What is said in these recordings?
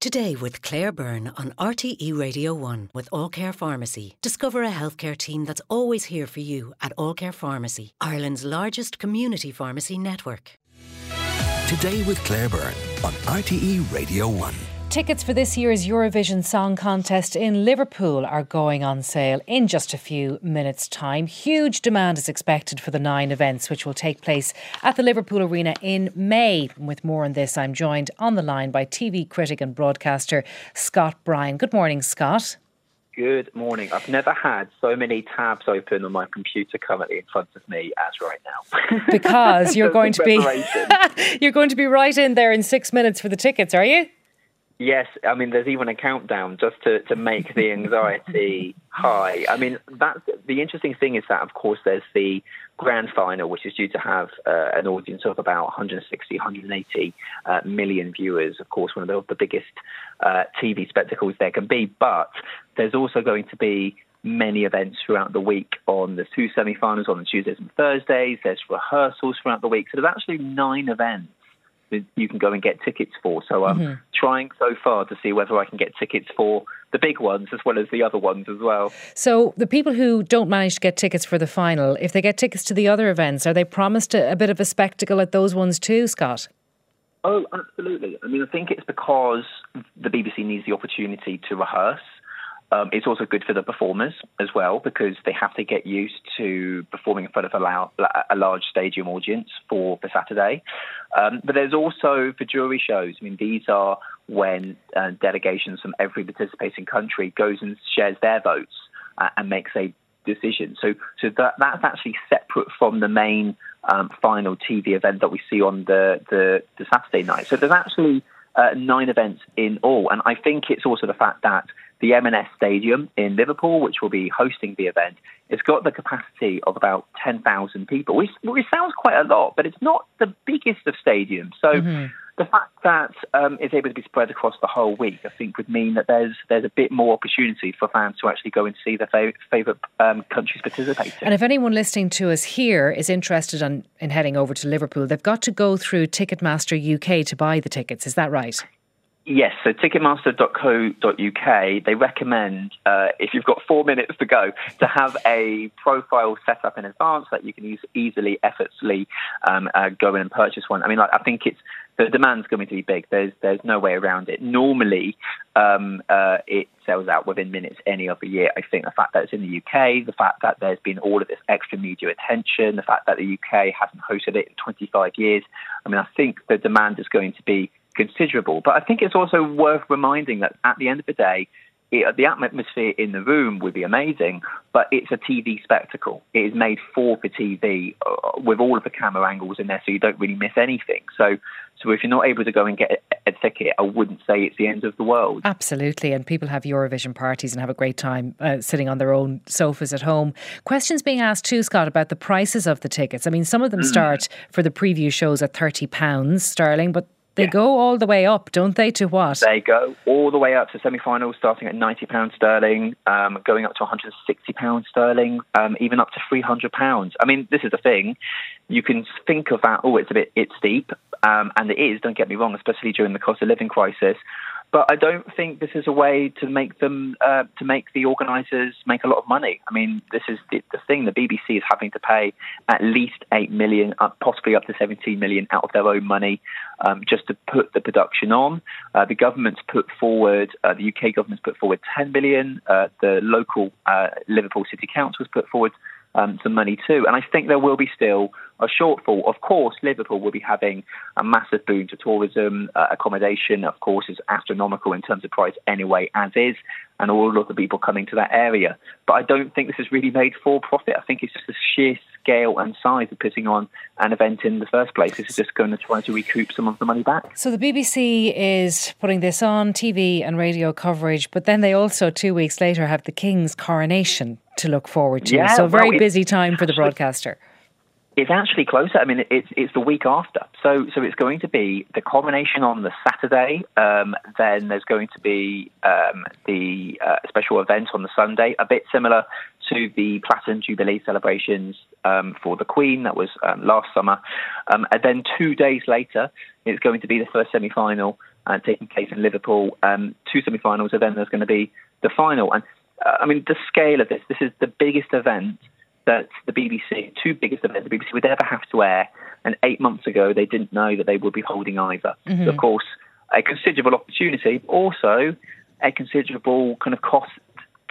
Today with Claire Byrne on RTE Radio 1 with All Care Pharmacy. Discover a healthcare team that's always here for you at All Care Pharmacy, Ireland's largest community pharmacy network. Today with Claire Byrne on RTE Radio 1. Tickets for this year's Eurovision Song Contest in Liverpool are going on sale in just a few minutes' time. Huge demand is expected for the nine events, which will take place at the Liverpool Arena in May. With more on this, I'm joined on the line by TV critic and broadcaster Scott Bryan. Good morning, Scott. Good morning. I've never had so many tabs open on my computer currently in front of me as right now. Because you're going to be you're going to be right in there in six minutes for the tickets, are you? Yes, I mean, there's even a countdown just to, to make the anxiety high. I mean, that's the interesting thing is that, of course, there's the grand final, which is due to have uh, an audience of about 160, 180 uh, million viewers. Of course, one of the, the biggest uh, TV spectacles there can be. But there's also going to be many events throughout the week on the two semi-finals on the Tuesdays and Thursdays. There's rehearsals throughout the week. So there's actually nine events that you can go and get tickets for. So I'm mm-hmm. Trying so far to see whether I can get tickets for the big ones as well as the other ones as well. So the people who don't manage to get tickets for the final, if they get tickets to the other events, are they promised a, a bit of a spectacle at those ones too, Scott? Oh, absolutely. I mean, I think it's because the BBC needs the opportunity to rehearse um, it's also good for the performers as well because they have to get used to performing in front of a, a large stadium audience for the Saturday. Um, but there's also for jury shows. I mean, these are when uh, delegations from every participating country goes and shares their votes uh, and makes a decision. So, so that that's actually separate from the main um, final TV event that we see on the, the, the Saturday night. So there's actually uh, nine events in all, and I think it's also the fact that the M&S Stadium in Liverpool, which will be hosting the event, it's got the capacity of about 10,000 people, which, which, sounds quite a lot, but it's not the biggest of stadiums. So mm-hmm. the fact that um, it's able to be spread across the whole week, I think, would mean that there's there's a bit more opportunity for fans to actually go and see their fav- favourite um, countries participating. And if anyone listening to us here is interested in, in heading over to Liverpool, they've got to go through Ticketmaster UK to buy the tickets. Is that right? Yes, so Ticketmaster.co.uk, they recommend, uh, if you've got four minutes to go, to have a profile set up in advance that you can use easily, effortlessly um, uh, go in and purchase one. I mean, like, I think it's the demand's going to be big. There's there's no way around it. Normally, um, uh, it sells out within minutes any other year. I think the fact that it's in the UK, the fact that there's been all of this extra media attention, the fact that the UK hasn't hosted it in 25 years. I mean, I think the demand is going to be considerable. But I think it's also worth reminding that at the end of the day, it, the atmosphere in the room would be amazing, but it's a TV spectacle. It is made for for TV uh, with all of the camera angles in there, so you don't really miss anything. So, so if you're not able to go and get a, a ticket, I wouldn't say it's the end of the world. Absolutely, and people have Eurovision parties and have a great time uh, sitting on their own sofas at home. Questions being asked too, Scott, about the prices of the tickets. I mean, some of them mm. start for the preview shows at thirty pounds sterling, but they yeah. go all the way up, don't they, to what? They go all the way up to semi finals, starting at £90 sterling, um, going up to £160 sterling, um, even up to £300. I mean, this is the thing. You can think of that, oh, it's a bit, it's steep. Um, and it is, don't get me wrong, especially during the cost of living crisis. But I don't think this is a way to make them uh, to make the organisers make a lot of money. I mean, this is the, the, thing. The BBC is having to pay at least eight million, uh, possibly up to seventeen million, out of their own money um, just to put the production on. Uh, the government's put forward, uh, the UK government's put forward ten million. Uh, the local uh, Liverpool City Council has put forward um, some money too. And I think there will be still a shortfall. Of course, Liverpool will be having a massive boon to tourism. Uh, accommodation, of course, is astronomical in terms of price anyway, as is, and all of the people coming to that area. But I don't think this is really made for profit. I think it's just the sheer scale and size of putting on an event in the first place. This is just going to try to recoup some of the money back. So the BBC is putting this on TV and radio coverage, but then they also, two weeks later, have the King's coronation to look forward to. Yeah, so a very well, busy time for the broadcaster. It's actually closer. I mean, it's it's the week after. So so it's going to be the coronation on the Saturday. Um, then there's going to be um, the uh, special event on the Sunday, a bit similar to the Platinum Jubilee celebrations um, for the Queen that was um, last summer. Um, and then two days later, it's going to be the first semi-final uh, taking place in Liverpool. Um, two semi-finals, and then there's going to be the final. And uh, I mean, the scale of this. This is the biggest event that the BBC, two biggest events the BBC would ever have to air. And eight months ago, they didn't know that they would be holding either. Mm-hmm. So of course, a considerable opportunity, but also a considerable kind of cost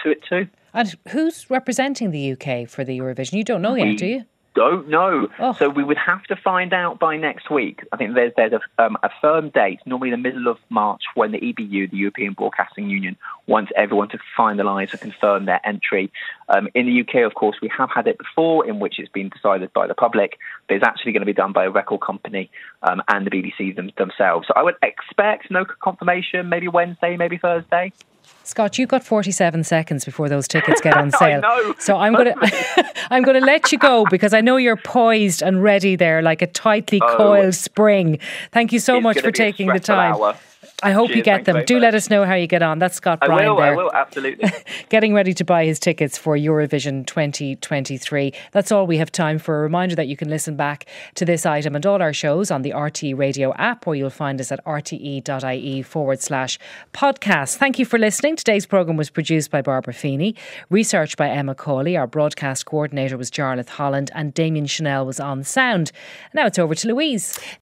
to it too. And who's representing the UK for the Eurovision? You don't know we, yet, do you? Don't know. Oh. So we would have to find out by next week. I think there's there's a, um, a firm date, normally the middle of March, when the EBU, the European Broadcasting Union, wants everyone to finalise and confirm their entry. Um, in the UK, of course, we have had it before, in which it's been decided by the public, but it's actually going to be done by a record company um, and the BBC them, themselves. So I would expect no confirmation, maybe Wednesday, maybe Thursday. Scott, you've got 47 seconds before those tickets get on sale. so I'm going to I'm going to let you go because I know you're poised and ready there like a tightly oh, coiled spring. Thank you so much for taking the time. Hour. I hope Cheers, you get them. Do much. let us know how you get on. That's Scott I Bryan will, there. I will, absolutely. Getting ready to buy his tickets for Eurovision 2023. That's all we have time for. A reminder that you can listen back to this item and all our shows on the RTE Radio app, or you'll find us at rte.ie forward slash podcast. Thank you for listening. Today's programme was produced by Barbara Feeney, research by Emma Cawley. Our broadcast coordinator was Jarlath Holland, and Damien Chanel was on sound. Now it's over to Louise.